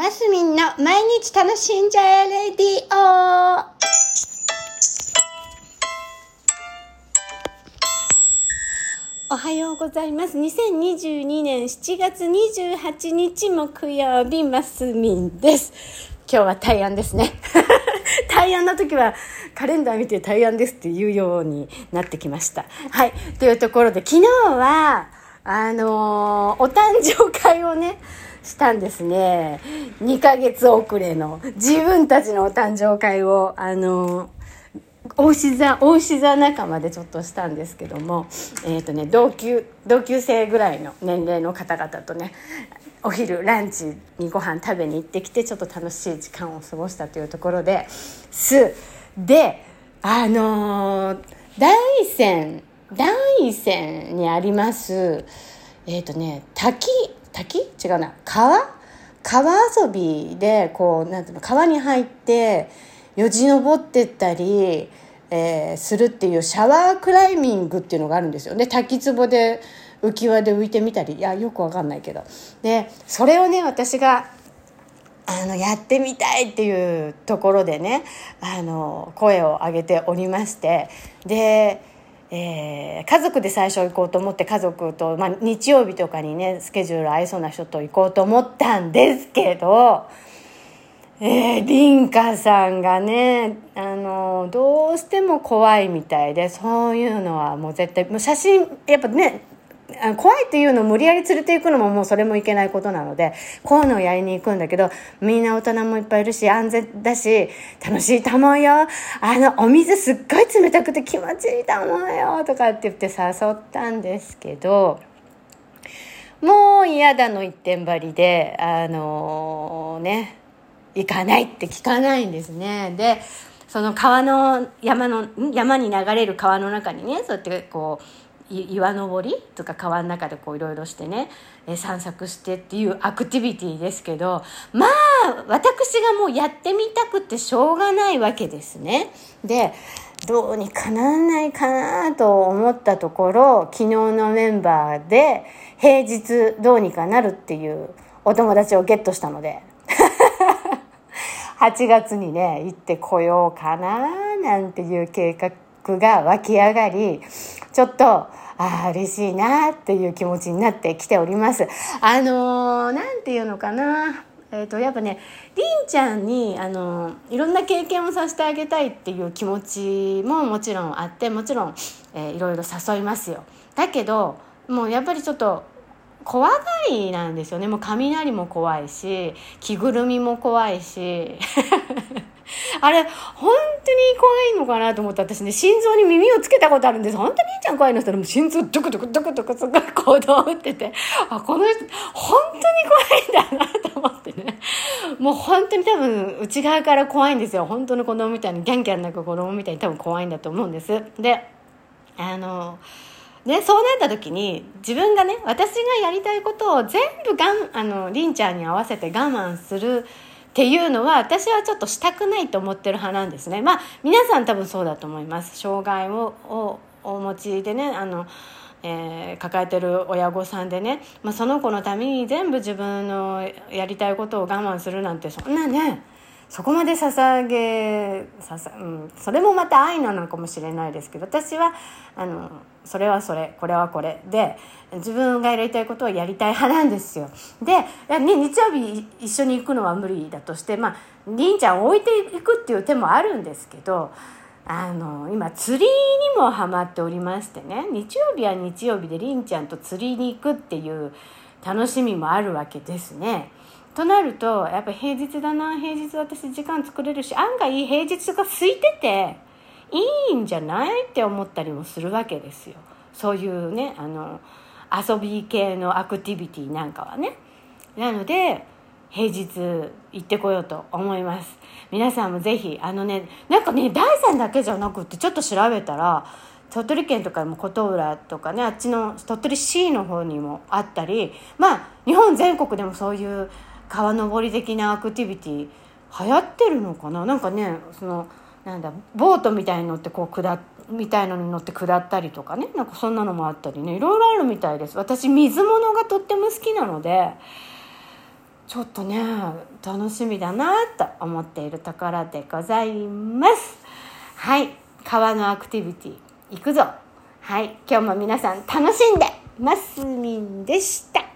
マスミンの毎日楽しんじゃえレディオおはようございます。2022年7月28日木曜日、マスミンです。今日は大安ですね。大安の時はカレンダー見て大安ですって言うようになってきました。はい。というところで、昨日は、あのーお誕生会をね、したんですね。2ヶ月遅れの。自分たちのお誕生会を、あの大志座大志座仲間でちょっとしたんですけども、えーとね、同級同級生ぐらいの年齢の方々とねお昼ランチにご飯食べに行ってきてちょっと楽しい時間を過ごしたというところです。であのー大山大山にありますえっ、とね滝。滝？違うな。川？川遊びでこうなんていうの？川に入ってよじ登ってったり、えーするっていうシャワークライミングっていうのがあるんですよ。ね滝壺で浮き輪で浮いてみたり。いやよくわかんないけど。でそれをね私があのやってみたいっていうところでねあの声を上げておりまして。で、えー家族で最初行こうと思って家族と、まあ、日曜日とかにねスケジュール合いそうな人と行こうと思ったんですけど。えー、凛花さんがね、あの、どうしても怖いみたいで、そういうのはもう絶対、もう写真、やっぱね、怖いっていうのを無理やり連れて行くのももうそれもいけないことなので、こういうのをやりに行くんだけど、みんな大人もいっぱいいるし、安全だし、楽しいと思うよ。あの、お水すっごい冷たくて気持ちいいと思うよ。とかって言って誘ったんですけど、もう嫌だの一点張りで、あのね、行かないって聞かないんですね。で、その川の山の、山に流れる川の中にね、そうやってこう、岩登りとか川の中でこういろいろしてね、え散策してっていうアクティビティですけど、まあ、私がもうやってみたくてしょうがないわけですね。で、どうにかならないかなと思ったところ、昨日のメンバーで平日どうにかなるっていうお友達をゲットしたので、8月にね行ってこようかななんていう計画が湧き上がりちょっとああ嬉しいなっていう気持ちになってきております。あのー、なんていうのかな。えー、とやっぱねりんちゃんに、あのーいろんな経験をさせてあげたいっていう気持ちももちろんあってもちろん、えーいろいろ誘いますよ。だけどもうやっぱりちょっと怖がりなんですよね。もう雷も怖いし着ぐるみも怖いし。あれ本当に怖いのかなと思って私ね心臓に耳をつけたことあるんです。本当にいいちゃん怖いの人でも心臓ドクドクドクドクすごい行動を打っててあこの人本当に怖いんだなと思ってねもう本当に多分内側から怖いんですよ本当の子供みたいにギャンギャン泣く子供みたいに多分怖いんだと思うんですであのね、そうなった時に自分がね私がやりたいことを全部がんあのりんちゃんに合わせて我慢するっていうのは私はちょっとしたくないと思ってる派なんですね。まあ皆さん多分そうだと思います。障害ををお持ちでねあの、えー抱えてる親御さんでね、まあ、その子のために全部自分のやりたいことを我慢するなんてそんなねそこまで捧げささ、うん、それもまた愛なのかもしれないですけど私はあのそれはそれこれはこれで自分がやりたいことをやりたい派なんですよで、ね、日曜日一緒に行くのは無理だとしてまありんちゃんを置いていくっていう手もあるんですけどあの今釣りにもハマっておりましてね日曜日は日曜日でりんちゃんと釣りに行くっていう楽しみもあるわけですね。となるとやっぱ平日だな平日私時間作れるし案外平日が空いてていいんじゃないって思ったりもするわけですよ。そういうねあの遊び系のアクティビティなんかはね。なので平日行ってこようと思います。皆さんもぜひあのねなんかね大山だけじゃなくってちょっと調べたら鳥取県とかも琴浦とかねあっちの鳥取市の方にもあったりまあ日本全国でもそういう川登り的なアクティビティ流行ってるのかな？なんかねそのなんだボートみたいに乗ってこう下っみたいのに乗って下ったりとかね？なんかそんなのもあったりね。いろいろあるみたいです。私水物がとっても好きなのでちょっとね楽しみだなと思っているところでございます。はい。川のアクティビティ行くぞ。はい。今日も皆さん楽しんでますみんでした。